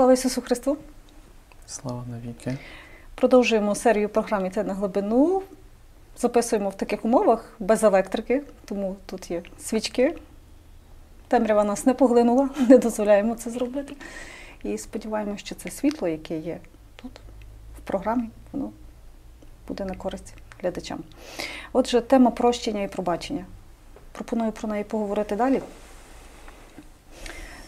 Слава Ісусу Христу! Слава навіки. Продовжуємо серію програм «Іти на глибину. Записуємо в таких умовах без електрики, тому тут є свічки. Темрява нас не поглинула, не дозволяємо це зробити. І сподіваємося, що це світло, яке є тут, в програмі, воно буде на користь глядачам. Отже, тема прощення і пробачення. Пропоную про неї поговорити далі,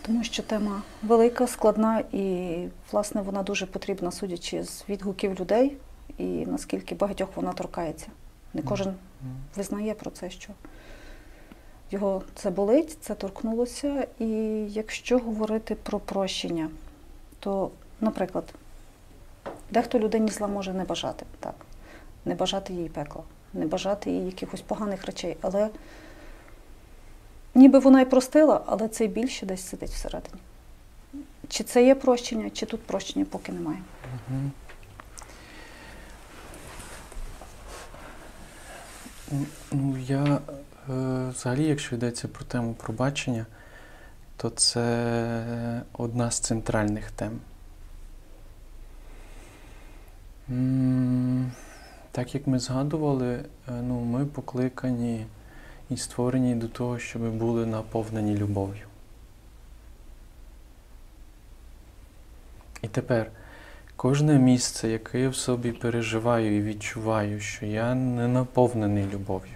тому що тема велика, складна і, власне, вона дуже потрібна, судячи з відгуків людей, і наскільки багатьох вона торкається. Не кожен визнає про це, що його це болить, це торкнулося. І якщо говорити про прощення, то, наприклад, дехто людині зла може не бажати, так, не бажати їй пекла, не бажати їй якихось поганих речей, але ніби вона й простила, але цей більше десь сидить всередині. Чи це є прощення, чи тут прощення поки немає? Ну, я е, взагалі, якщо йдеться про тему пробачення, то це одна з центральних тем. Так як ми згадували, е, ну, ми покликані і створені до того, щоб були наповнені любов'ю. І тепер кожне місце, яке я в собі переживаю і відчуваю, що я не наповнений любов'ю.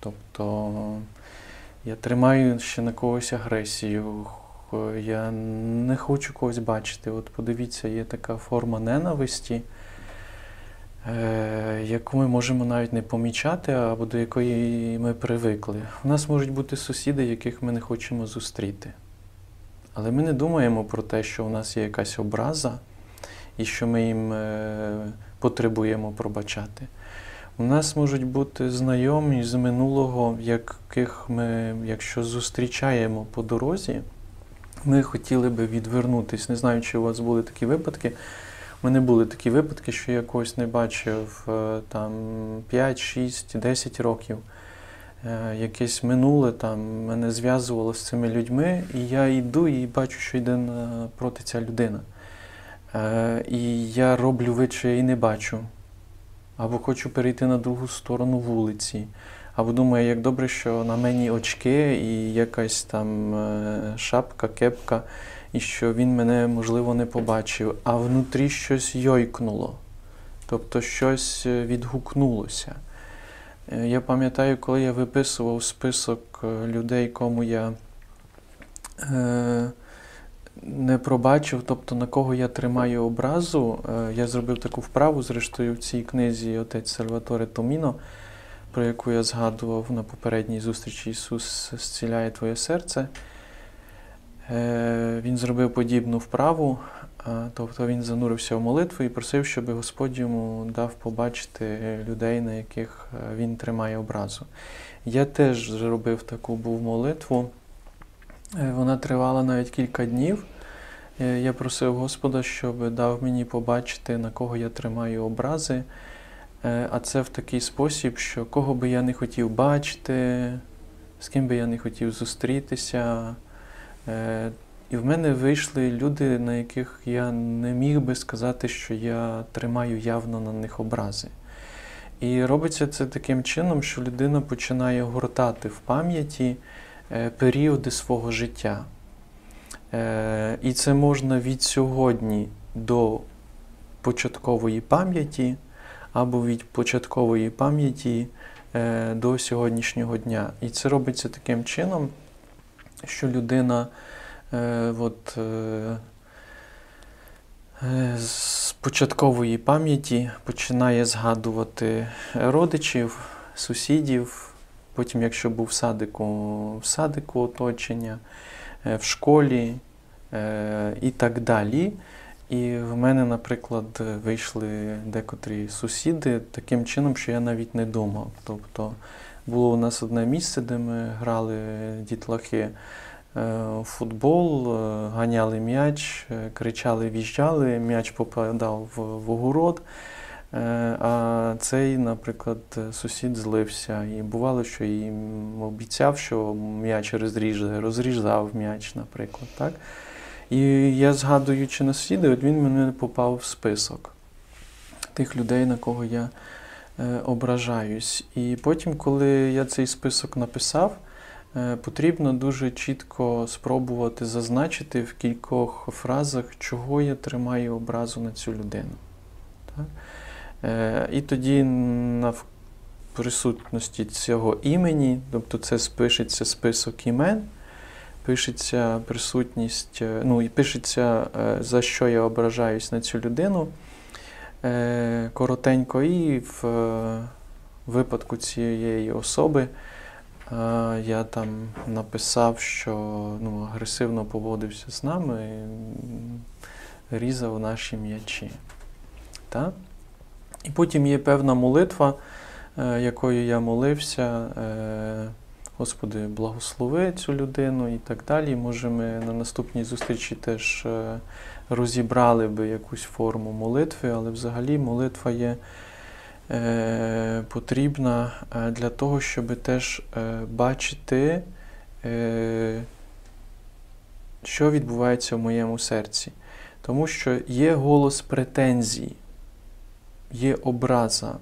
Тобто я тримаю ще на когось агресію, я не хочу когось бачити. От подивіться, є така форма ненависті, яку ми можемо навіть не помічати, або до якої ми привикли. У нас можуть бути сусіди, яких ми не хочемо зустріти. Але ми не думаємо про те, що у нас є якась образа і що ми їм е, потребуємо пробачати. У нас можуть бути знайомі з минулого, яких ми, якщо зустрічаємо по дорозі, ми хотіли би відвернутись. Не знаю, чи у вас були такі випадки. У мене були такі випадки, що я когось не бачив е, там 5, 6, 10 років. Е, Якесь минуле там мене зв'язувало з цими людьми, і я йду і бачу, що йде проти ця людина. Е, І я роблю вид, її не бачу. Або хочу перейти на другу сторону вулиці. Або думаю, як добре, що на мені очки і якась там шапка, кепка, і що він мене, можливо, не побачив, а внутрі щось йойкнуло, тобто щось е, відгукнулося. Е, Я пам'ятаю, коли я виписував список е, людей, кому я не пробачив, тобто на кого я тримаю образу, я зробив таку вправу, зрештою, в цій книзі отець Сальваторе Томіно, про яку я згадував на попередній зустрічі Ісус зціляє твоє серце. Е, Він зробив подібну вправу, тобто він занурився в молитву і просив, щоб Господь йому дав побачити людей, на яких е, він тримає образу. Я теж зробив таку був молитву. Е, Вона тривала навіть кілька днів. Е, Я просив Господа, щоб дав мені побачити, на кого я тримаю образи. Е, А це в такий спосіб, що кого би я не хотів бачити, з ким би я не хотів зустрітися. Е, І в мене вийшли люди, на яких я не міг би сказати, що я тримаю явно на них образи. І робиться це таким чином, що людина починає гортати в пам'яті е, періоди свого життя. Е, І це можна від сьогодні до початкової пам'яті, або від початкової пам'яті до сьогоднішнього дня. І це робиться таким чином, що людина е, от, е, е, з початкової пам'яті починає згадувати родичів, сусідів, потім, якщо був в садику, в садику оточення, е, в школі е, і так далі. І в мене, наприклад, вийшли декотрі сусіди таким чином, що я навіть не думав. Тобто було у нас одне місце, де ми грали дітлахи е, в футбол, е, ганяли м'яч, е, кричали, в'їжджали, м'яч попадав в, огород. Е, А цей, наприклад, сусід злився. І бувало, що їм обіцяв, що м'яч розріже, розрізав м'яч, наприклад. Так? І я згадуючи на сусіда, от він мене попав в список тих людей, на кого я е, ображаюсь. І потім, коли я цей список написав, е, потрібно дуже чітко спробувати зазначити в кількох фразах, чого я тримаю образу на цю людину. Так? Е, і тоді на присутності цього імені, тобто це спишеться список імен, пишеться присутність, е, ну і пишеться, е, за що я ображаюсь на цю людину е, коротенько, і в е, випадку цієї особи е, я там написав, що ну, агресивно поводився з нами, м, різав наші м'ячі. Так? І потім є певна молитва, е, якою я молився. Господи, благослови цю людину і так далі. Може, ми на наступній зустрічі теж е, розібрали би якусь форму молитви, але взагалі молитва є е, потрібна е, для того, щоб теж бачити, що відбувається в моєму серці. Тому що є голос претензій, є образа.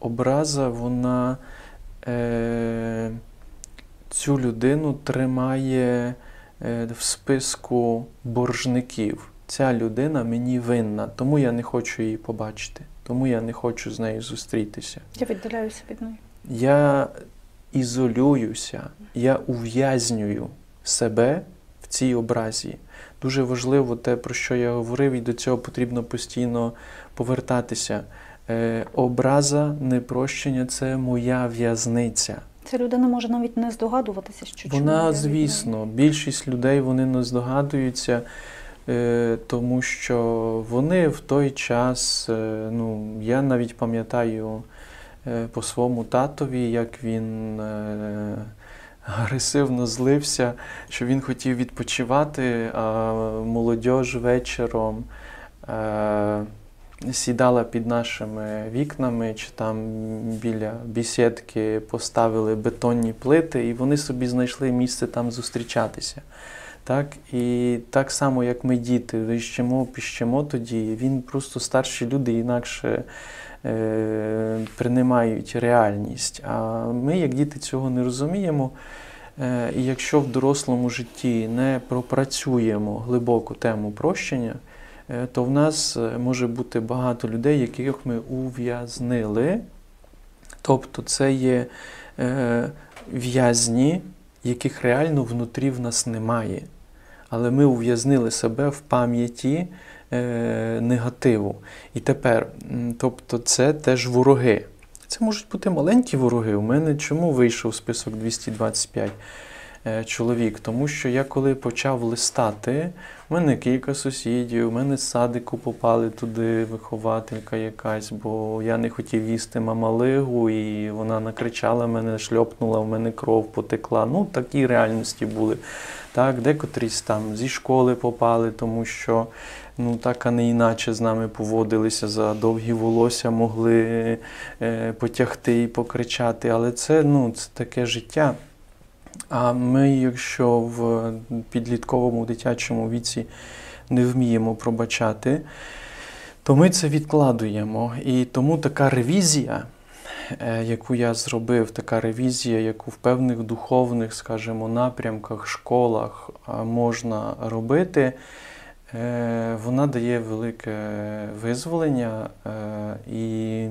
Образа, вона цю людину тримає е, в списку боржників. Ця людина мені винна, тому я не хочу її побачити, тому я не хочу з нею зустрітися. Я віддаляюся від неї. Я ізолююся, я ув'язнюю себе в цій образі. Дуже важливо те, про що я говорив, і до цього потрібно постійно повертатися. Е, образа, непрощення це моя в'язниця. Ця людина може навіть не здогадуватися, що Вона, неї. звісно, більшість людей вони не здогадуються, е, тому що вони в той час, е, ну, я навіть пам'ятаю е, по своєму татові, як він агресивно злився, що він хотів відпочивати, а молодь вечором. Е, Сідала під нашими вікнами, чи там біля бісідки поставили бетонні плити, і вони собі знайшли місце там зустрічатися. Так? І так само, як ми діти, вищемо, піщемо тоді, він просто старші люди інакше е, приймають реальність. А ми, як діти, цього не розуміємо. Е, і якщо в дорослому житті не пропрацюємо глибоку тему прощення, то в нас е, може бути багато людей, яких ми ув'язнили. Тобто це є е, в'язні, яких реально внутрі в нас немає. Але ми ув'язнили себе в пам'яті е, негативу. І тепер, тобто, це теж вороги. Це можуть бути маленькі вороги. У мене чому вийшов список 225 е, чоловік? Тому що я коли почав листати, у мене кілька сусідів, у мене з садику попали туди вихователька якась, бо я не хотів їсти мамалигу, і вона накричала мене, шльопнула, в мене кров потекла. Ну, такі реальності були. Так, декотрісь там зі школи попали, тому що ну так, а не іначе з нами поводилися за довгі волосся, могли е, потягти і покричати. Але це, ну, це таке життя. А ми, якщо в підлітковому дитячому віці не вміємо пробачати, то ми це відкладуємо. І тому така ревізія, е, яку я зробив, така ревізія, яку в певних духовних, скажімо, напрямках, школах можна робити, е, вона дає велике визволення. е, І е,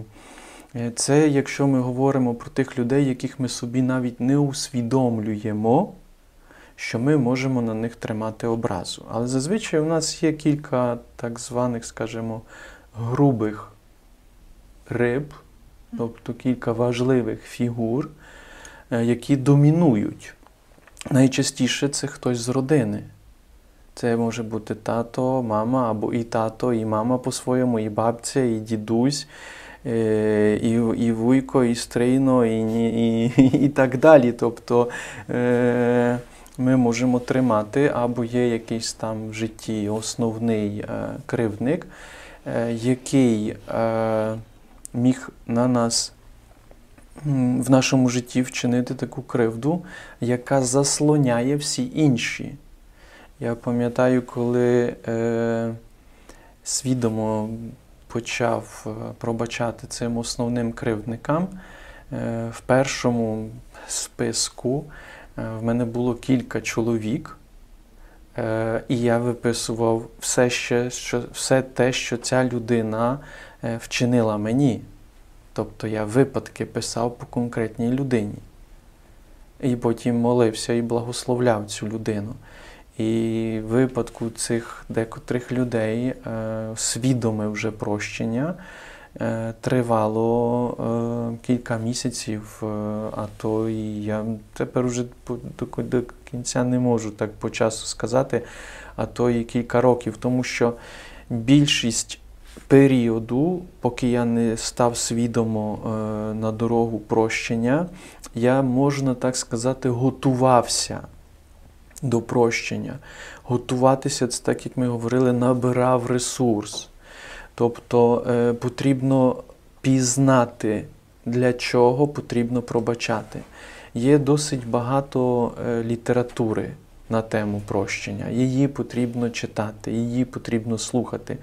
це, якщо ми говоримо про тих людей, яких ми собі навіть не усвідомлюємо, що ми можемо на них тримати образу. Але зазвичай у нас є кілька так званих, скажімо, грубих риб, тобто кілька важливих фігур, е, які домінують. Найчастіше це хтось з родини. Це може бути тато, мама, або і тато, і мама по-своєму, і бабця, і дідусь, е, і, і вуйко, і стрийно, і, і, і, так далі. Тобто е, ми можемо тримати, або є якийсь там в житті основний е, кривдник, е, який е, міг на нас в нашому житті вчинити таку кривду, яка заслоняє всі інші. Я пам'ятаю, коли е, свідомо почав е, пробачати цим основним кривдникам, е, в першому списку е, в мене було кілька чоловік, і я виписував все, ще, що, все те, що ця людина вчинила мені. Тобто я випадки писав по конкретній людині. І потім молився і благословляв цю людину. І в випадку цих декотрих людей е, свідоме вже прощення е, тривало е, кілька місяців, а то і я тепер уже до кінця не можу так по часу сказати, а то і кілька років, тому що більшість періоду, поки я не став свідомо е, на дорогу прощення, я, можна так сказати, готувався до прощення. Готуватися це так, як ми говорили, набирав ресурс. Тобто е, потрібно пізнати, для чого потрібно пробачати. Є досить багато е, літератури на тему прощення. Її потрібно читати, її потрібно слухати,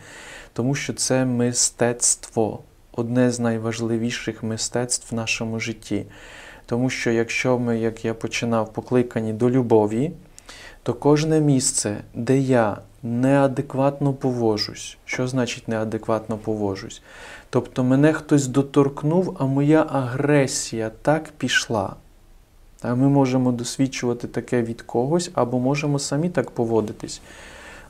тому що це мистецтво, одне з найважливіших мистецтв в нашому житті. Тому що якщо ми, як я починав, покликані до любові, то кожне місце, де я неадекватно поводжусь, що значить неадекватно поводжусь? Тобто мене хтось доторкнув, а моя агресія так пішла. А ми можемо досвідчувати таке від когось, або можемо самі так поводитись.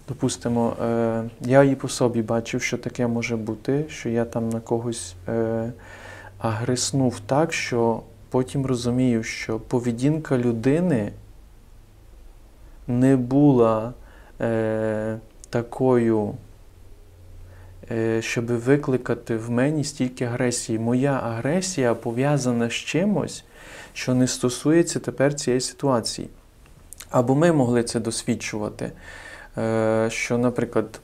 Допустимо, е, я і по собі бачив, що таке може бути, що я там на когось е, агреснув так, що потім розумію, що поведінка людини не була е, такою, е, щоб викликати в мені стільки агресії. Моя агресія пов'язана з чимось, що не стосується тепер цієї ситуації. Або ми могли це досвідчувати, е, що, наприклад,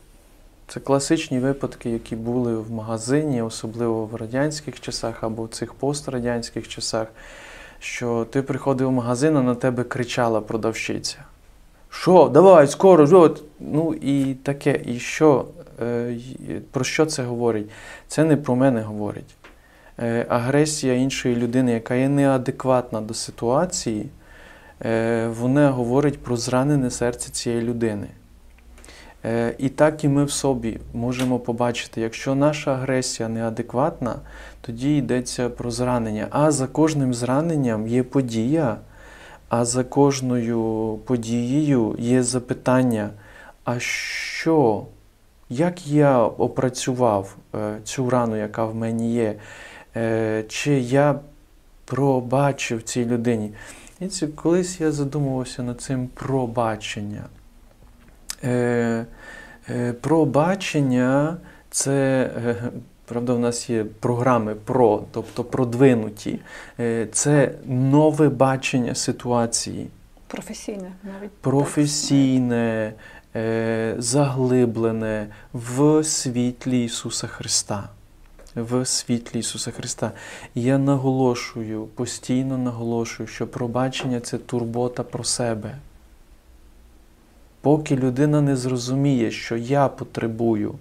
це класичні випадки, які були в магазині, особливо в радянських часах або в цих пострадянських часах, що ти приходив в магазин, а на тебе кричала продавщиця. Що, давай, скоро, от. Ну і таке, і що, е, про що це говорить? Це не про мене говорить. Е, агресія іншої людини, яка є неадекватна до ситуації, е, вона говорить про зранене серце цієї людини. І так і ми в собі можемо побачити, якщо наша агресія неадекватна, тоді йдеться про зранення. А за кожним зраненням є подія, а за кожною подією є запитання: а що? Як я опрацював е, цю рану, яка в мені є? Е, Чи я пробачив цій людині? І це колись я задумувався над цим пробачення. Е, Пробачення це, правда, в нас є програми про, тобто продвинуті. Е, Це нове бачення ситуації Професійне навіть. професійне, е, заглиблене в світлі Ісуса Христа. В світлі Ісуса Христа. І я наголошую, постійно наголошую, що пробачення це турбота про себе. Поки людина не зрозуміє, що я потребую,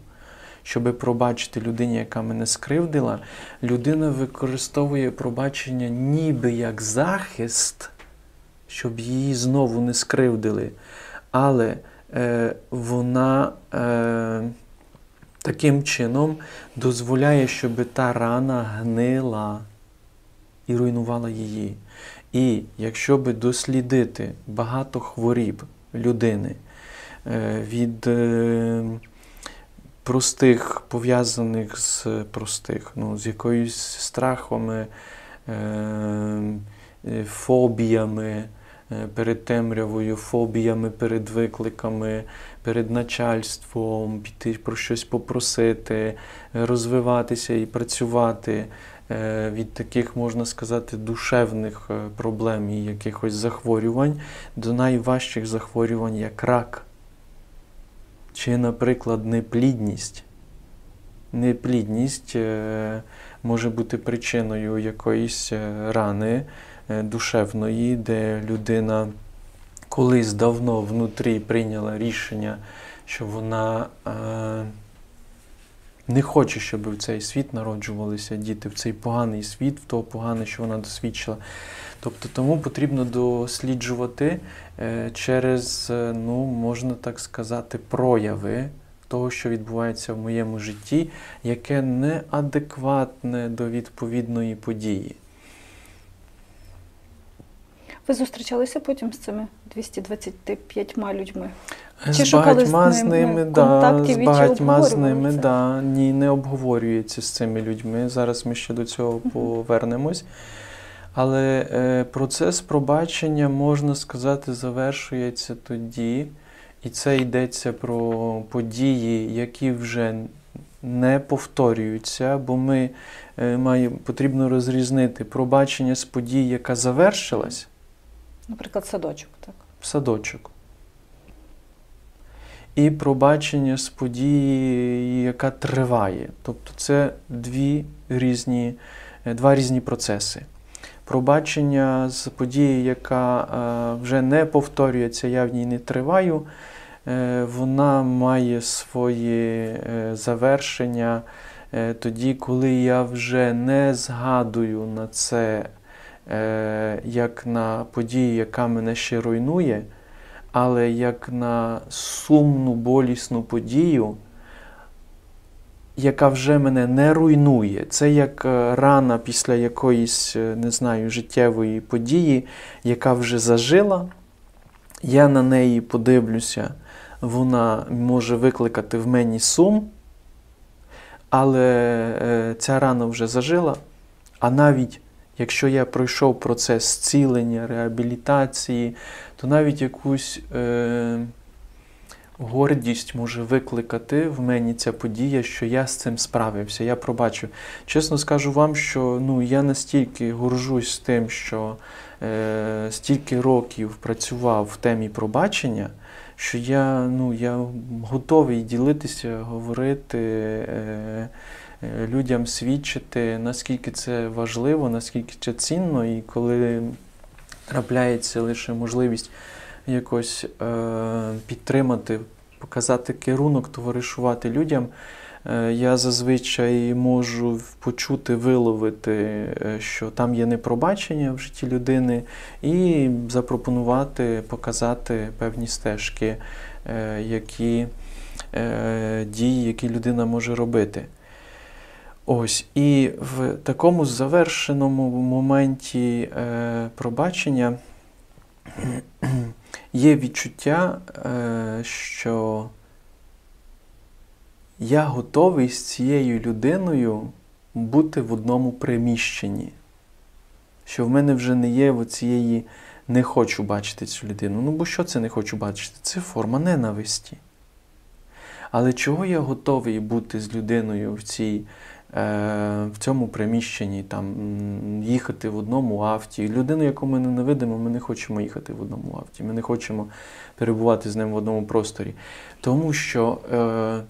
щоб пробачити людині, яка мене скривдила, людина використовує пробачення ніби як захист, щоб її знову не скривдили. Але е, вона е, таким чином дозволяє, щоб та рана гнила і руйнувала її. І якщо би дослідити багато хворіб людини е, від е, простих, пов'язаних з простих, ну, з якоюсь страхами, е, е, фобіями е, перед темрявою, фобіями перед викликами, перед начальством, піти про щось попросити, е, розвиватися і працювати е, від таких, можна сказати, душевних е, проблем і якихось захворювань до найважчих захворювань, як рак. Чи, наприклад, неплідність. Неплідність е, може бути причиною якоїсь е, рани е, душевної, де людина колись давно внутрі прийняла рішення, що вона не хоче, щоб в цей світ народжувалися діти, в цей поганий світ, в того погане, що вона досвідчила. Тобто тому потрібно досліджувати е, через, е, ну, можна так сказати, прояви того, що відбувається в моєму житті, яке неадекватне до відповідної події. Ви зустрічалися потім з цими 225 людьми? Чи з багатьма з ними да, з багатьма з ними, да, ні, не обговорюється з цими людьми. Зараз ми ще до цього повернемось. Але е, процес пробачення, можна сказати, завершується тоді, і це йдеться про події, які вже не повторюються, бо ми е, має, потрібно розрізнити пробачення з подій, яка завершилась, Наприклад, садочок, так. садочок. І пробачення з події, яка триває. Тобто це дві різні, е, два різні процеси. Пробачення з події, яка е, вже не повторюється, я в ній не триваю, е, вона має своє завершення тоді, коли я вже не згадую на це як на подію, яка мене ще руйнує, але як на сумну, болісну подію, яка вже мене не руйнує. Це як е, рана після якоїсь, е, не знаю, життєвої події, яка вже зажила. Я на неї подивлюся, вона може викликати в мені сум, але е, ця рана вже зажила, а навіть якщо я пройшов процес зцілення, реабілітації, то навіть якусь е, гордість може викликати в мені ця подія, що я з цим справився, я пробачив. Чесно скажу вам, що ну, я настільки горжусь тим, що е, стільки років працював в темі пробачення, що я, ну, я готовий ділитися, говорити. Е, Людям свідчити, наскільки це важливо, наскільки це цінно, і коли трапляється лише можливість якось е, підтримати, показати керунок, товаришувати людям, е, я зазвичай можу почути, виловити, е, що там є непробачення в житті людини, і запропонувати, показати певні стежки, е, які дії, які людина може робити. Ось, і в такому завершеному моменті е, пробачення є відчуття, е, що я готовий з цією людиною бути в одному приміщенні. Що в мене вже не є цієї не хочу бачити цю людину. Ну, бо що це не хочу бачити? Це форма ненависті. Але чого я готовий бути з людиною в цій в цьому приміщенні, там, їхати в одному авті. Людину, яку ми ненавидимо, ми не хочемо їхати в одному авті. Ми не хочемо перебувати з ним в одному просторі. Тому що, е,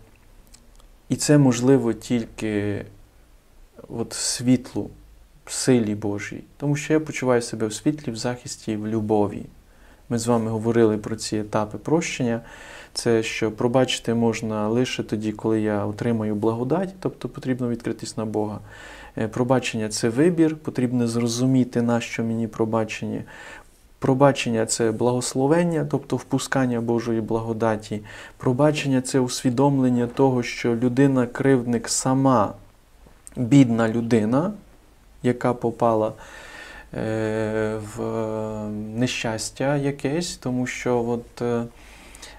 і це можливо тільки от світлу, в силі Божій. Тому що я почуваю себе в світлі, в захисті, в любові. Ми з вами говорили про ці етапи прощення. Це що пробачити можна лише тоді, коли я отримаю благодать, тобто потрібно відкритись на Бога. Е, Пробачення це вибір, потрібно зрозуміти, на що мені пробачення. Пробачення це благословення, тобто впускання Божої благодаті. Пробачення це усвідомлення того, що людина-кривдник сама бідна людина, яка попала е, в нещастя якесь, тому що от.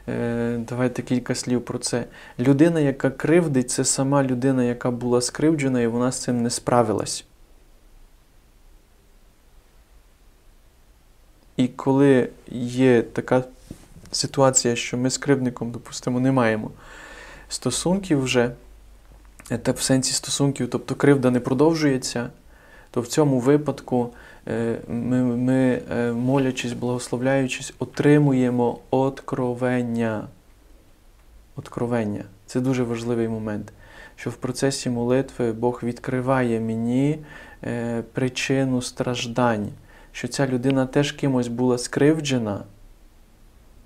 Е, Е, Давайте кілька слів про це. Людина, яка кривдить, це сама людина, яка була скривджена, і вона з цим не справилась. І коли є така ситуація, що ми з кривдником, допустимо, не маємо стосунків вже, та в сенсі стосунків, тобто кривда не продовжується, то в цьому випадку е, ми, ми е, молячись, благословляючись, отримуємо откровення. Откровення. Це дуже важливий момент, що в процесі молитви Бог відкриває мені е, причину страждань, що ця людина теж кимось була скривджена,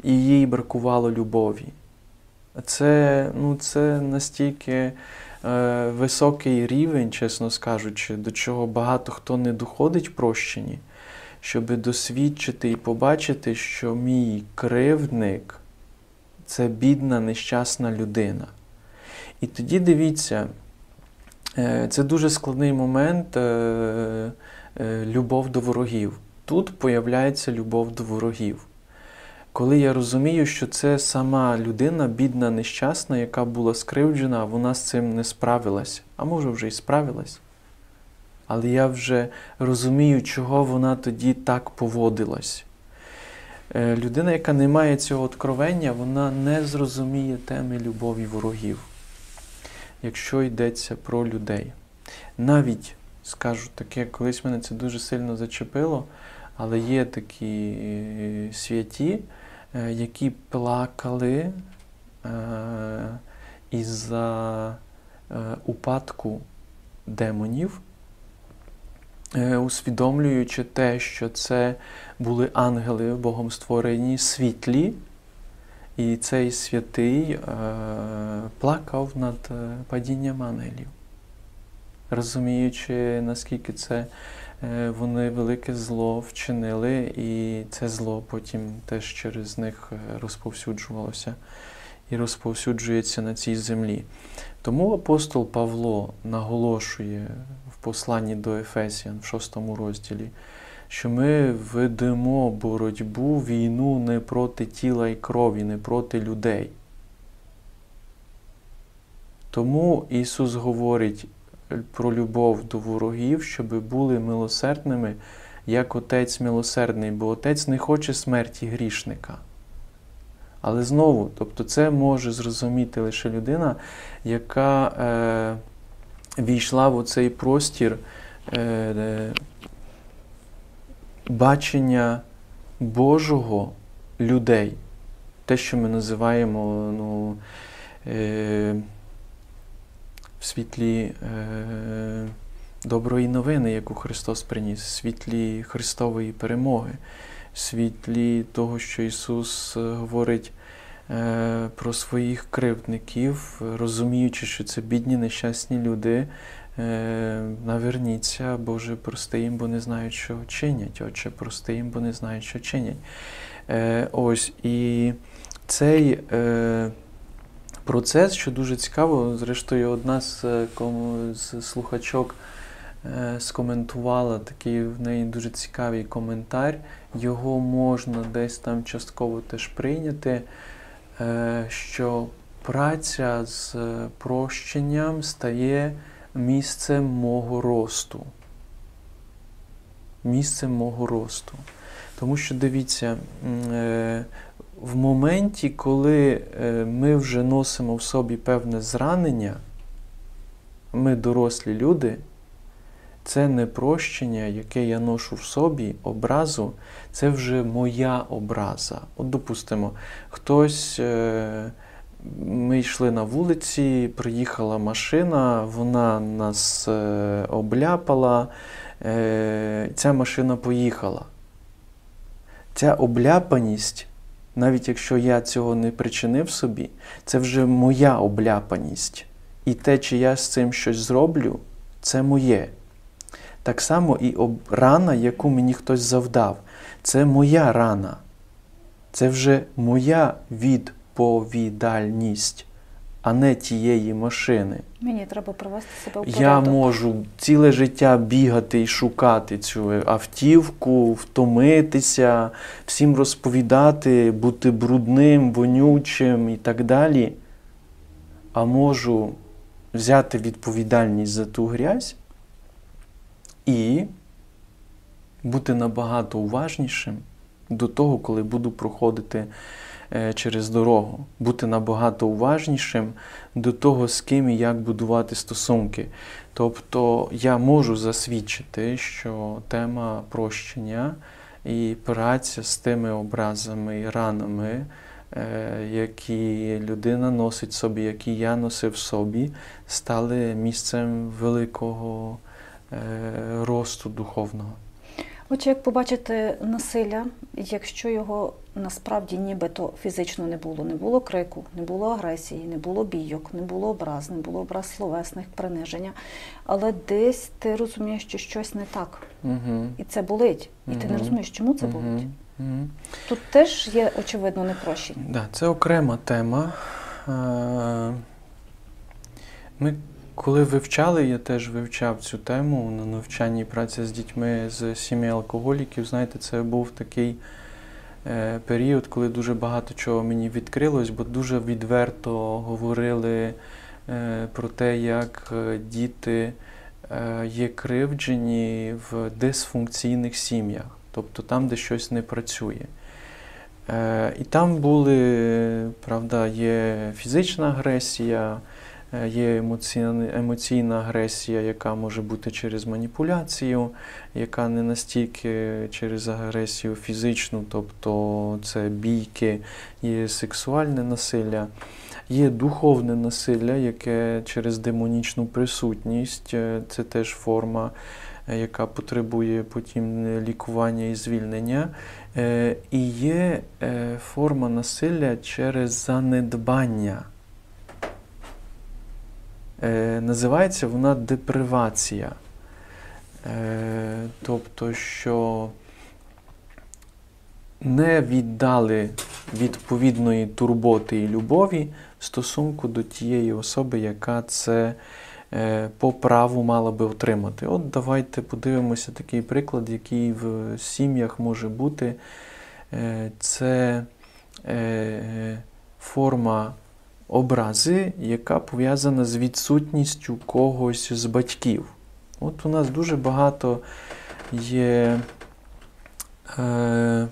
і їй бракувало любові. Це, ну, це настільки е, високий рівень, чесно скажучи, до чого багато хто не доходить в прощенні, щоб досвідчити і побачити, що мій кривдник це бідна, нещасна людина. І тоді дивіться, е, це дуже складний момент е, е, любов до ворогів. Тут появляється любов до ворогів. Коли я розумію, що це сама людина, бідна, нещасна, яка була скривджена, вона з цим не справилась, а може вже й справилась. Але я вже розумію, чого вона тоді так поводилась. Е, Людина, яка не має цього откровення, вона не зрозуміє теми любові ворогів, якщо йдеться про людей. Навіть скажу таке, колись мене це дуже сильно зачепило, але є такі е, святі, які плакали е, із-за е, упадку демонів, е, усвідомлюючи те, що це були ангели Богом створені світлі, і цей святий е, плакав над е, падінням ангелів, розуміючи, наскільки це е, вони велике зло вчинили, і це зло потім теж через них е, розповсюджувалося і розповсюджується на цій землі. Тому апостол Павло наголошує в посланні до Ефесіан в шостому розділі, що ми ведемо боротьбу, війну не проти тіла і крові, не проти людей. Тому Ісус говорить про любов до ворогів, щоб були милосердними, як Отець милосердний, бо Отець не хоче смерті грішника. Але знову, тобто це може зрозуміти лише людина, яка е, війшла в оцей простір е, е, бачення Божого людей. Те, що ми називаємо ну, е, в світлі е, доброї новини, яку Христос приніс, в світлі Христової перемоги, світлі того, що Ісус е, говорить е, про своїх кривдників, розуміючи, що це бідні, нещасні люди. Е, Наверніться, Боже, прости їм, бо не знають, що чинять. Отче, прости їм, бо не знають, що чинять. Е, Ось і цей процес, що дуже цікаво, зрештою, одна з, е, кому- з слухачок е, скоментувала такий в неї дуже цікавий коментар. Його можна десь там частково теж прийняти, е, що праця з е, прощенням стає місцем мого росту. Місцем мого росту. Тому що дивіться, е, в моменті, коли е, ми вже носимо в собі певне зранення, ми дорослі люди, це не прощення, яке я ношу в собі, образу, це вже моя образа. От, допустимо, хтось. е, Ми йшли на вулиці, приїхала машина, вона нас е, обляпала, ця машина поїхала. Ця обляпаність, навіть якщо я цього не причинив собі, це вже моя обляпаність. І те, чи я з цим щось зроблю, це моє. Так само і рана, яку мені хтось завдав, це моя рана. Це вже моя відповідальність, а не тієї машини. Мені треба привести себе в Я можу ціле життя бігати і шукати цю автівку, втомитися, всім розповідати, бути брудним, вонючим і так далі. А можу взяти відповідальність за ту грязь і бути набагато уважнішим до того, коли буду проходити через дорогу, бути набагато уважнішим до того, з ким і як будувати стосунки. Тобто я можу засвідчити, що тема прощення і праця з тими образами і ранами, е, які людина носить собі, які я носив собі, стали місцем великого е, росту духовного. Отже, як побачити насилля, якщо його насправді нібито фізично не було, не було крику, не було агресії, не було бійок, не було образ, не було образ словесних, приниження, але десь ти розумієш, що щось не так, Угу. і це болить, і ти не розумієш, чому це болить. Угу. Тут теж є очевидно непрощення. Да, це окрема тема. Е, Ми коли вивчали, я теж вивчав цю тему на навчанні праці з дітьми з сім'ї алкоголіків. Знаєте, це був такий період, коли дуже багато чого мені відкрилось, бо дуже відверто говорили е, про те, як е, діти е, є кривджені в дисфункційних сім'ях, тобто там, де щось не працює. Е, І там були, правда, є фізична агресія, е, є емоційна, агресія, яка може бути через маніпуляцію, яка не настільки через агресію фізичну, тобто це бійки, є сексуальне насилля. Є духовне насилля, яке через демонічну присутність, е, це теж форма, е, яка потребує потім е, лікування і звільнення. Е, І є е, форма насилля через занедбання. Е, Називається вона депривація. Е, Тобто, що не віддали відповідної турботи і любові в стосунку до тієї особи, яка це е, по праву мала би отримати. От давайте подивимося такий приклад, який в сім'ях може бути. Е, Це е, форма образи, яка пов'язана з відсутністю когось з батьків. От у нас дуже багато є е,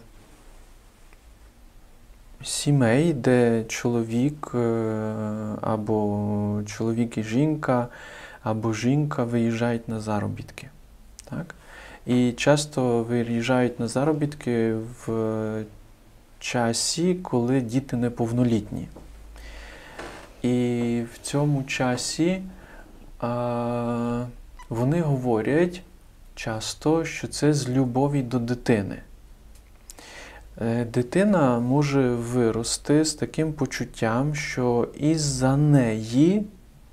сімей, де чоловік е, або чоловік і жінка, або жінка виїжджають на заробітки. Так? І часто виїжджають на заробітки в часі, коли діти неповнолітні. І в цьому часі а, вони говорять часто, що це з любові до дитини. Е, Дитина може вирости з таким почуттям, що із-за неї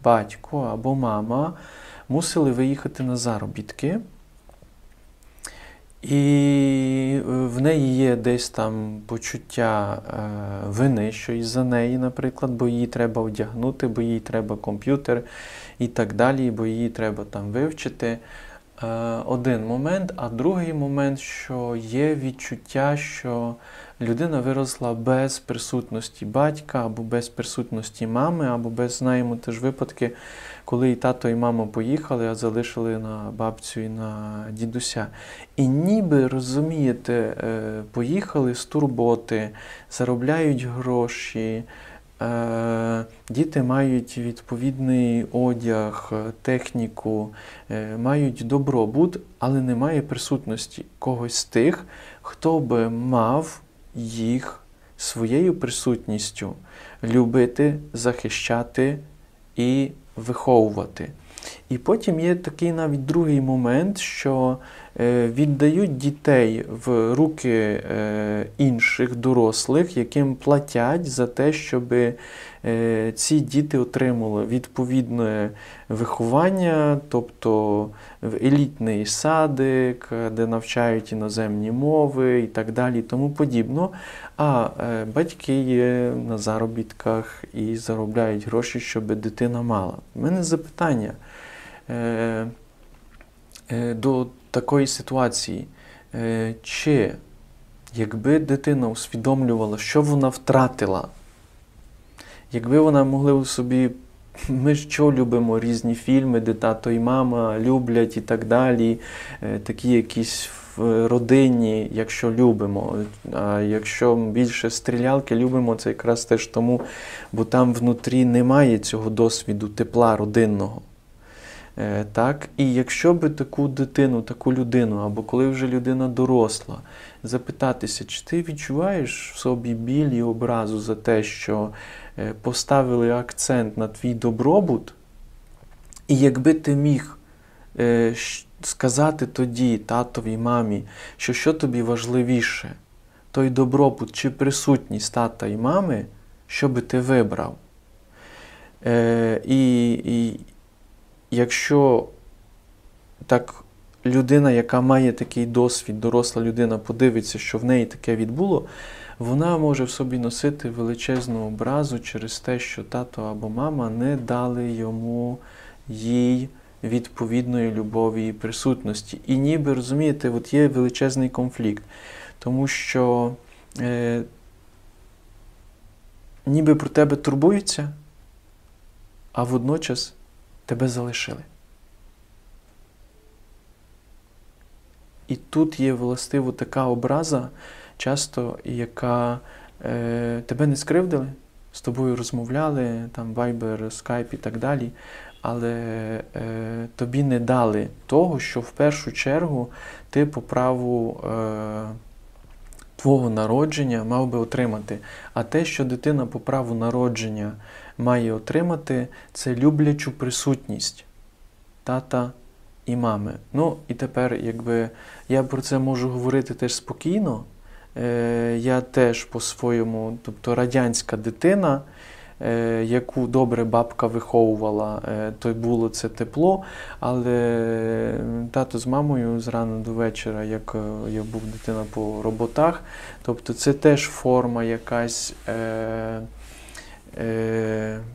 батько або мама мусили виїхати на заробітки. І е, в неї є десь там почуття е, вини, що із-за неї, наприклад, бо її треба одягнути, бо їй треба комп'ютер і так далі, бо її треба там вивчити. Е, один момент, а другий момент, що є відчуття, що людина виросла без присутності батька, або без присутності мами, або без знаємо теж випадки, коли і тато, і мама поїхали, а залишили на бабцю і на дідуся. І ніби розумієте, е, поїхали з турботи, заробляють гроші. Е, Діти мають відповідний одяг, техніку, е, мають добробут, але немає присутності когось з тих, хто би мав їх своєю присутністю любити, захищати і виховувати. І потім є такий навіть другий момент, що віддають дітей в руки е, інших дорослих, яким платять за те, щоб е, ці діти отримали відповідне виховання, тобто в елітний садик, е, де навчають іноземні мови і так далі, тому подібно. А е, батьки є на заробітках і заробляють гроші, щоб дитина мала. У мене запитання е, е, до такої ситуації. Е, чи якби дитина усвідомлювала, що вона втратила, якби вона могла собі. Ми що любимо різні фільми, де тато і мама люблять і так далі, е, такі якісь в родині, якщо любимо. А якщо більше стрілялки любимо, це якраз теж тому, бо там внутрі немає цього досвіду тепла родинного. Е, Так? І якщо би таку дитину, таку людину, або коли вже людина доросла, запитатися, чи ти відчуваєш в собі біль і образу за те, що е, поставили акцент на твій добробут, і якби ти міг е, сказати тоді татові, мамі, що що тобі важливіше, той добробут чи присутність тата і мами, що би ти вибрав. І, і якщо так людина, яка має такий досвід, доросла людина, подивиться, що в неї таке відбуло, вона може в собі носити величезну образу через те, що тато або мама не дали йому їй відповідної любові і присутності. І ніби розумієте, от є величезний конфлікт, тому що е, ніби про тебе турбуються, а водночас тебе залишили. І тут є властиво така образа, часто, яка е, тебе не скривдили, з тобою розмовляли, там Viber, Skype і так далі, але е, тобі не дали того, що в першу чергу ти по праву е, твого народження мав би отримати. А те, що дитина по праву народження має отримати, це люблячу присутність тата і мами. Ну і тепер, якби я про це можу говорити теж спокійно. Е, Я теж по-своєму, тобто радянська дитина, е, яку добре бабка виховувала, е, то було це тепло. Але тато з мамою з зрана до вечора, як я був дитина по роботах, тобто це теж форма якась. Е,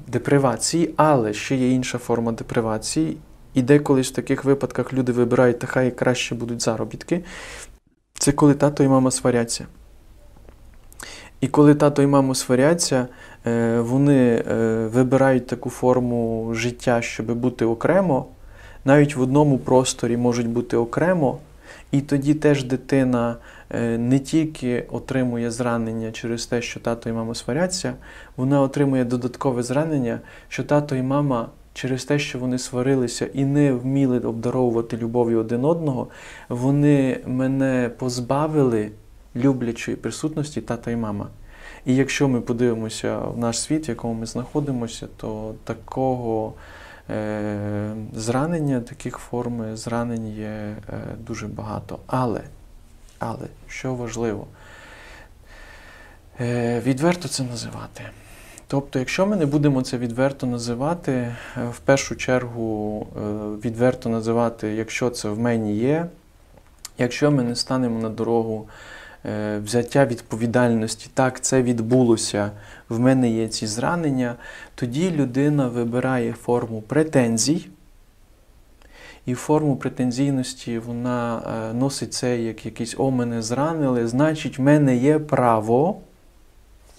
Депривації, але ще є інша форма депривації, і деколи в таких випадках люди вибирають, та хай краще будуть заробітки. Це коли тато і мама сваряться. І коли тато і мама сваряться, е, вони е, вибирають таку форму життя, щоб бути окремо, навіть в одному просторі можуть бути окремо. І тоді теж дитина е, не тільки отримує зранення через те, що тато і мама сваряться, вона отримує додаткове зранення, що тато і мама через те, що вони сварилися і не вміли обдаровувати любов'ю один одного, вони мене позбавили люблячої присутності тата і мама. І якщо ми подивимося в наш світ, в якому ми знаходимося, то такого е, зранення, таких форм зранень є е, дуже багато. Але, але, що важливо, е, відверто це називати. Тобто, якщо ми не будемо це відверто називати, е, в першу чергу е, відверто називати, якщо це в мені є, якщо ми не станемо на дорогу взяття відповідальності, так, це відбулося, в мене є ці зранення, тоді людина вибирає форму претензій. І форму претензійності вона носить це як якийсь о, мене зранили, значить, в мене є право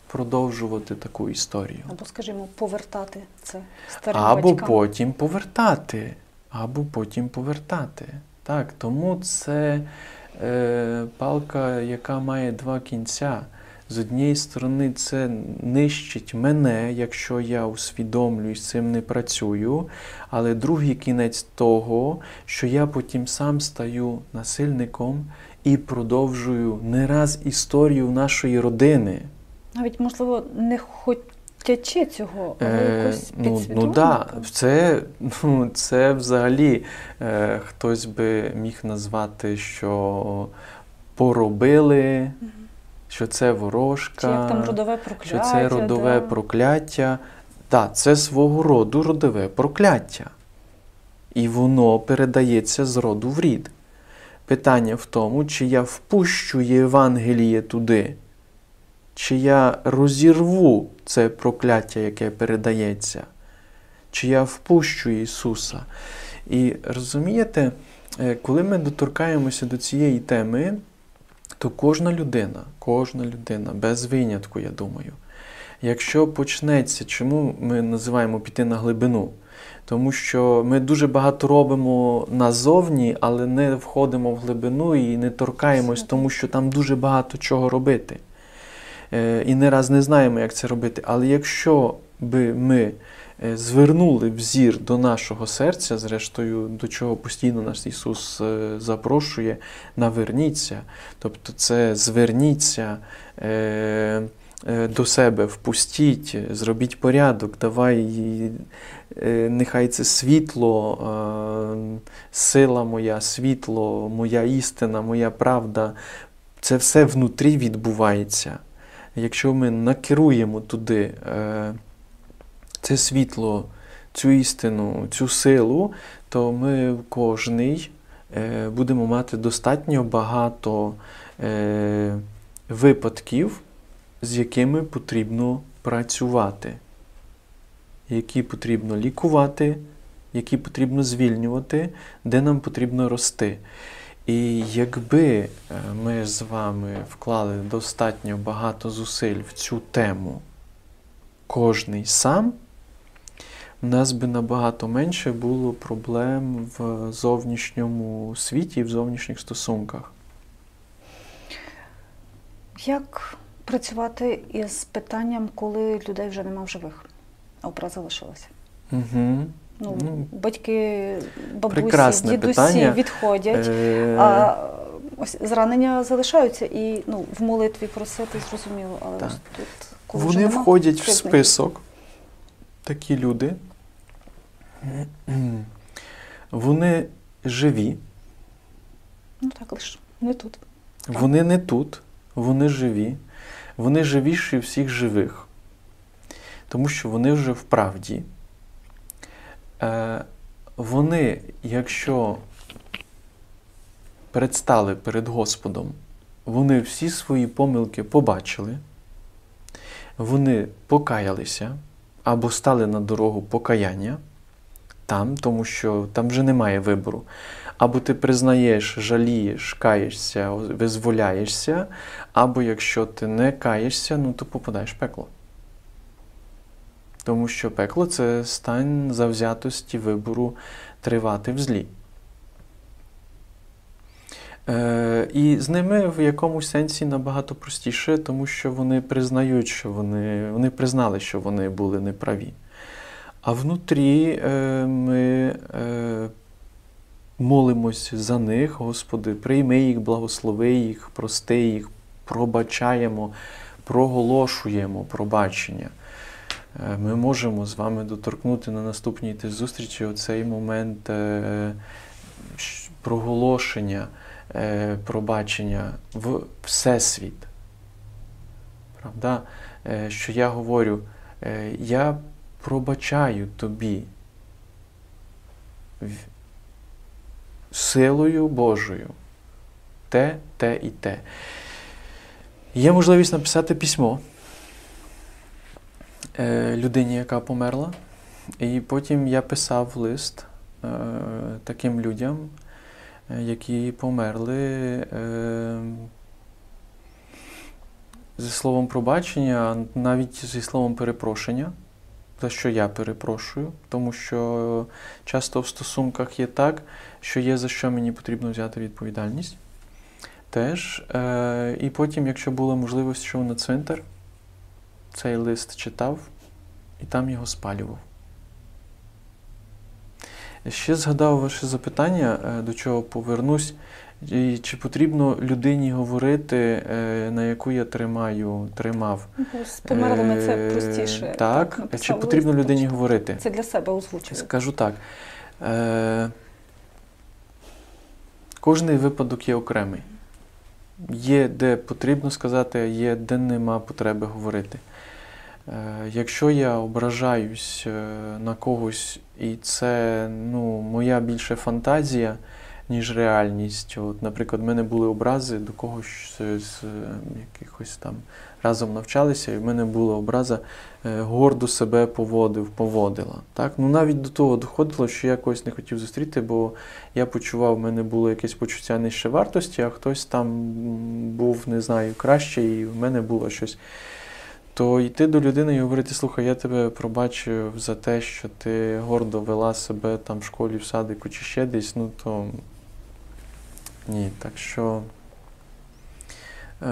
продовжувати таку історію. Або, скажімо, повертати це старим Або батькам. потім повертати. Або потім повертати. Так, тому це е, палка, яка має два кінця. З однієї сторони, це нищить мене, якщо я усвідомлюю з цим не працюю. Але другий кінець того, що я потім сам стаю насильником і продовжую не раз історію нашої родини. Навіть, можливо, не хотячи цього, але Е, якось ну, ну да, це, ну, це взагалі е, хтось би міг назвати, що поробили, що це ворожка, Чи як там родове прокляття. що це родове да. прокляття. Так, це свого роду родове прокляття. І воно передається з роду в рід. Питання в тому, чи я впущу Євангеліє туди, чи я розірву це прокляття, яке передається, чи я впущу Ісуса. І розумієте, е, коли ми доторкаємося до цієї теми, то кожна людина, кожна людина, без винятку, я думаю, якщо почнеться, чому ми називаємо піти на глибину? Тому що ми дуже багато робимо назовні, але не входимо в глибину і не торкаємось, тому що там дуже багато чого робити. Е, І не раз не знаємо, як це робити. Але якщо би ми звернули взір до нашого серця, зрештою, до чого постійно нас Ісус е, запрошує, наверніться, тобто це зверніться. е, е, До себе впустіть, зробіть порядок, давай е, нехай це світло, е, сила моя, світло, моя істина, моя правда, це все внутрі відбувається. Якщо ми накеруємо туди е, це світло, цю істину, цю силу, то ми кожний е, будемо мати достатньо багато е, випадків, з якими потрібно працювати, які потрібно лікувати, які потрібно звільнювати, де нам потрібно рости. І якби е, ми з вами вклали достатньо багато зусиль в цю тему, кожний сам, у нас би набагато менше було проблем в зовнішньому світі і в зовнішніх стосунках. Як працювати із питанням, коли людей вже нема в живих, а образа лишилася? Угу. Ну, Ну, батьки, бабусі, дідусі питання. відходять, Е, а ось зранення залишаються і ну, в молитві просити зрозуміло, але Так. ось тут коли вже Вони нема, входять в список, такі люди. Вони живі, Ну так лише не тут. вони не тут, вони живі, вони живіші всіх живих, тому що вони вже в правді. Е, Вони, якщо предстали перед Господом, вони всі свої помилки побачили, вони покаялися або стали на дорогу покаяння там, тому що там вже немає вибору. Або ти признаєш, жалієш, каєшся, визволяєшся, або якщо ти не каєшся, ну то попадаєш в пекло. Тому що пекло це стан завзятості вибору тривати в злі. Е, і з ними в якомусь сенсі набагато простіше, тому що вони признають, що вони, вони признали, що вони були неправі. А внутрі е, ми е, молимось за них, Господи, прийми їх, благослови їх, прости їх, пробачаємо, проголошуємо пробачення. Е, Ми можемо з вами доторкнути на наступній зустрічі оцей момент проголошення, пробачення в Всесвіт. Правда? Що я говорю, я пробачаю тобі силою Божою те, те і те. Є можливість написати письмо е, людині, яка померла. І потім я писав лист е, таким людям, е, які померли зі словом пробачення, навіть зі словом перепрошення, за що я перепрошую, тому що часто в стосунках є так, що є за що мені потрібно взяти відповідальність. Теж. Е, і потім, якщо була можливість, що на цвинтар, цей лист читав і там його спалював. Ще згадав ваше запитання, е, до чого повернусь. І Чи потрібно людині говорити, е, на яку я тримаю, тримав? З померлими це Е, простіше. Так, написав чи потрібно лист, людині прочитав. говорити? Це для себе озвучили. Скажу так. Е, кожний випадок є окремий. Є де потрібно сказати, є де нема потреби говорити. Якщо я ображаюсь на когось, і це ну, моя більше фантазія, ніж реальність. От, наприклад, в мене були образи до когось з, з е, якихось там разом навчалися, і в мене була образа е, гордо себе поводив, поводила. Так? Ну, навіть до того доходило, що я когось не хотів зустріти, бо я почував, в мене було якесь почуття нижче вартості, а хтось там був, не знаю, краще, і в мене було щось. То йти до людини і говорити, слухай, я тебе пробачив за те, що ти гордо вела себе там в школі, в садику чи ще десь, ну то ні. Так що е,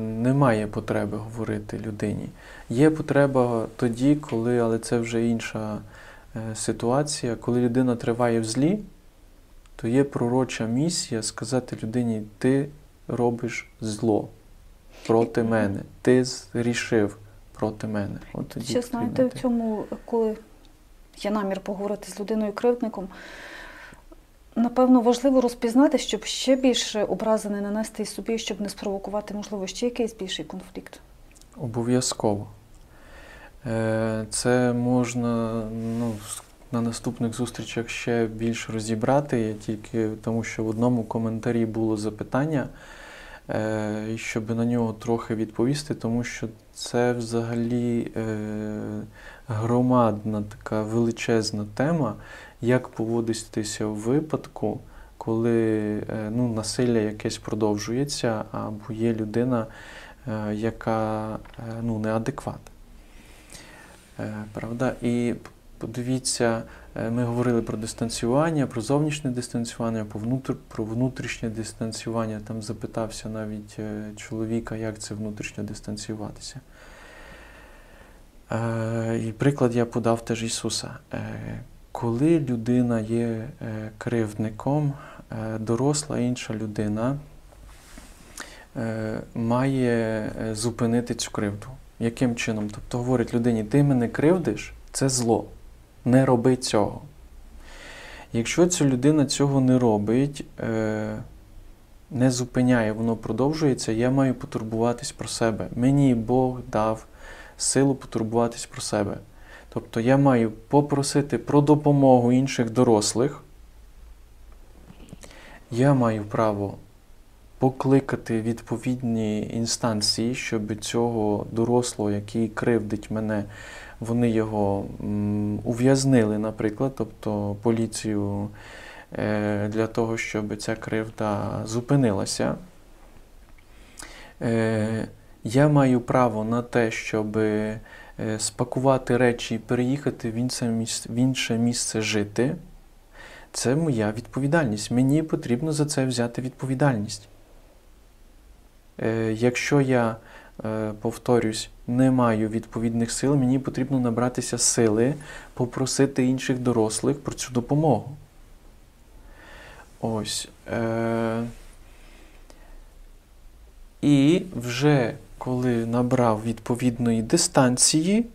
немає потреби говорити людині. Є потреба тоді, коли, але це вже інша е, ситуація, коли людина триває в злі, то є пророча місія сказати людині, ти робиш зло проти мене, ти зрішив проти мене. От тоді Ще знаєте, в цьому, коли є намір поговорити з людиною-кривдником, напевно, важливо розпізнати, щоб ще більше образи не нанести собі, щоб не спровокувати, можливо, ще якийсь більший конфлікт. Обов'язково. Е, Це можна ну, на наступних зустрічах ще більш розібрати, тільки тому що в одному коментарі було запитання, е, щоб на нього трохи відповісти, тому що це взагалі е, громадна така величезна тема, як поводитися в випадку, коли е, ну, насилля якесь продовжується, або є людина, е, яка е, ну, неадекват. Е, Правда? І подивіться, ми говорили про дистанціювання, про зовнішнє дистанціювання, про, внутр, про внутрішнє дистанціювання. Там запитався навіть чоловіка, як це внутрішньо дистанціюватися. І приклад я подав теж Ісуса. Коли людина є е, кривдником, е, доросла інша людина е, має зупинити цю кривду. Яким чином? Тобто говорить людині, ти мене кривдиш, це зло. Не роби цього. Якщо ця людина цього не робить, не зупиняє, воно продовжується, я маю потурбуватись про себе. Мені Бог дав силу потурбуватись про себе. Тобто я маю попросити про допомогу інших дорослих. Я маю право покликати відповідні інстанції, щоб цього дорослого, який кривдить мене, вони його ув'язнили, наприклад, тобто поліцію е, для того, щоб ця кривда зупинилася. Е, я маю право на те, щоб спакувати речі і переїхати в інше місце, в інше місце жити. Це моя відповідальність. Мені потрібно за це взяти відповідальність. Е, Якщо я, е, повторюсь, не маю відповідних сил, мені потрібно набратися сили, попросити інших дорослих про цю допомогу. Ось. Е- і вже коли набрав відповідної дистанції,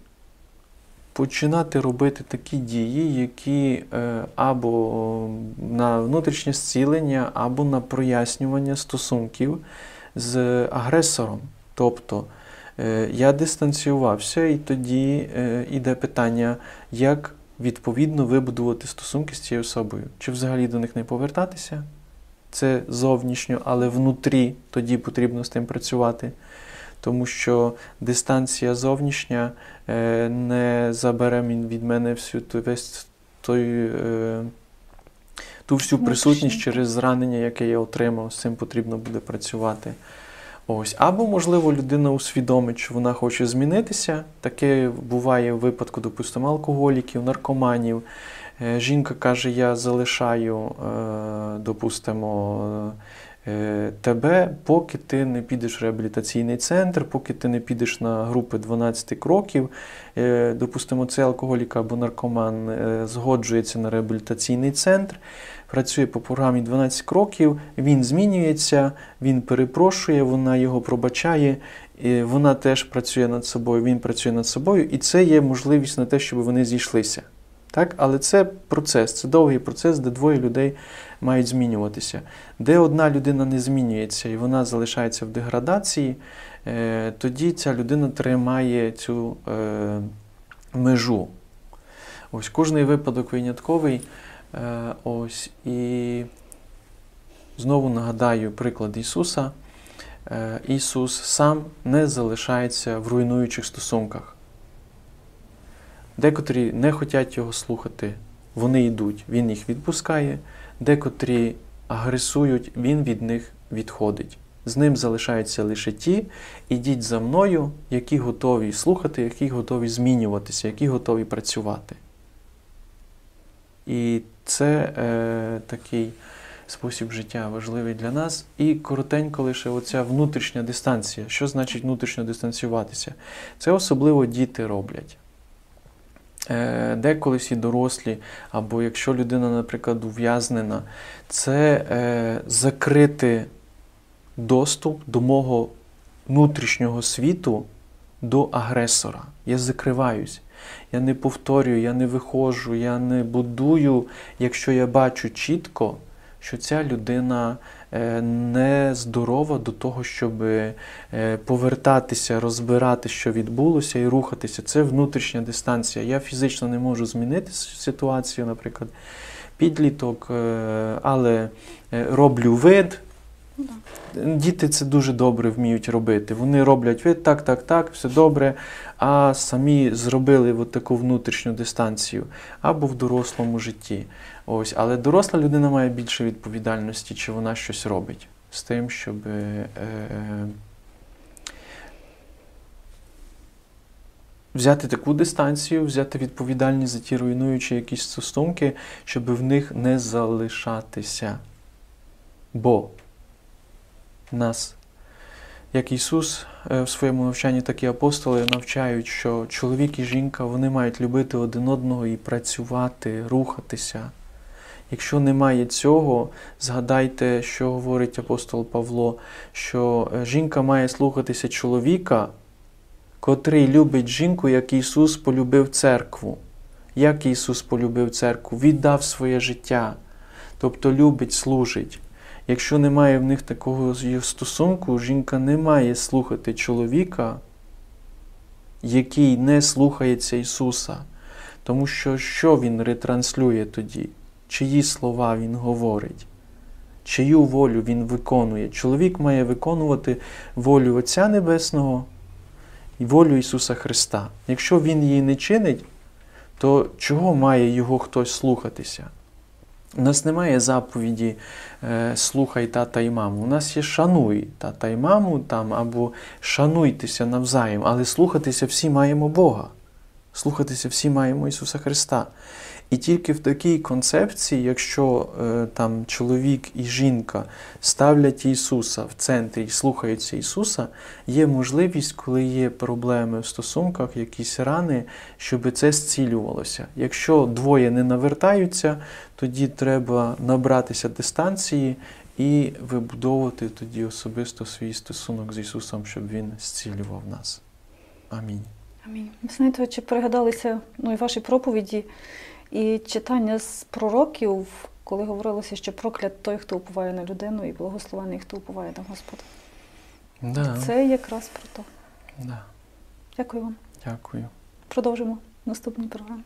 починати робити такі дії, які е, або на внутрішнє зцілення, або на прояснювання стосунків з агресором. Тобто е, я дистанціювався, і тоді е, йде питання, як відповідно вибудувати стосунки з цією особою. Чи взагалі до них не повертатися? Це зовнішньо, але внутрі тоді потрібно з тим працювати. Тому що дистанція зовнішня е, не забере від мене всю ту, весь той, е, ту всю присутність через зранення, яке я отримав, з цим потрібно буде працювати. Ось. Або, можливо, людина усвідомить, що вона хоче змінитися. Таке буває в випадку, допустимо, алкоголіків, наркоманів. Е, Жінка каже, я залишаю, допустимо, тебе, поки ти не підеш в реабілітаційний центр, поки ти не підеш на групи 12 кроків. Е, Допустимо, цей алкоголік або наркоман е, згоджується на реабілітаційний центр, працює по програмі 12 кроків, він змінюється, він перепрошує, вона його пробачає. Вона теж працює над собою, він працює над собою, і це є можливість на те, щоб вони зійшлися. Так? Але це процес, це довгий процес, де двоє людей мають змінюватися. Де одна людина не змінюється і вона залишається в деградації, е, тоді ця людина тримає цю е, межу. Ось кожний випадок винятковий. Е, ось і знову нагадаю приклад Ісуса. Ісус сам не залишається в руйнуючих стосунках. Декотрі не хочуть його слухати, вони йдуть, він їх відпускає, декотрі агресують, він від них відходить. З ним залишаються лише ті, ідіть за мною, які готові слухати, які готові змінюватися, які готові працювати. І це е, такий спосіб життя важливий для нас. І коротенько лише оця внутрішня дистанція. Що значить внутрішньо дистанціюватися? Це особливо діти роблять. Е, Деколи всі дорослі, або якщо людина, наприклад, ув'язнена, це е, закрити доступ до мого внутрішнього світу до агресора. Я закриваюсь. Я не повторюю, я не виходжу, я не будую, якщо я бачу чітко, що ця людина е, не здорова до того, щоб е, повертатися, розбирати, що відбулося, і рухатися. Це внутрішня дистанція. Я фізично не можу змінити ситуацію, наприклад, підліток, е, але роблю вид. Ну, Діти це дуже добре вміють робити. Вони роблять вид, так, так, так, все добре, а самі зробили от таку внутрішню дистанцію або в дорослому житті. Ось, але доросла людина має більше відповідальності, чи вона щось робить з тим, щоб е, е, взяти таку дистанцію, взяти відповідальність за ті руйнуючі якісь стосунки, щоб в них не залишатися. Бо нас, як Ісус е, в своєму навчанні, так і апостоли навчають, що чоловік і жінка вони мають любити один одного і працювати, рухатися. Якщо немає цього, згадайте, що говорить апостол Павло, що е, жінка має слухатися чоловіка, котрий любить жінку, як Ісус полюбив церкву. Як Ісус полюбив церкву, віддав своє життя, тобто любить, служить. Якщо немає в них такого стосунку, жінка не має слухати чоловіка, який не слухається Ісуса. Тому що що Він ретранслює тоді? Чиї слова Він говорить? Чию волю Він виконує? Чоловік має виконувати волю Отця Небесного і волю Ісуса Христа. Якщо Він її не чинить, то чого має його хтось слухатися? У нас немає заповіді е, слухай тата і маму. У нас є шануй тата і маму там, або шануйтеся навзаєм, але слухатися всі маємо Бога. Слухатися всі маємо Ісуса Христа. І тільки в такій концепції, якщо е, там чоловік і жінка ставлять Ісуса в центрі і слухаються Ісуса, є можливість, коли є проблеми в стосунках, якісь рани, щоб це зцілювалося. Якщо двоє не навертаються, тоді треба набратися дистанції і вибудовувати тоді особисто свій стосунок з Ісусом, щоб Він зцілював нас. Амінь. Амінь. Ви знаєте, чи пригадалися ну, і ваші проповіді, і читання з пророків, коли говорилося, що проклят той, хто уповає на людину, і благословений, хто уповає на Господа. Да, Це якраз про то. да. Дякую вам. Дякую. Продовжимо наступні програмі.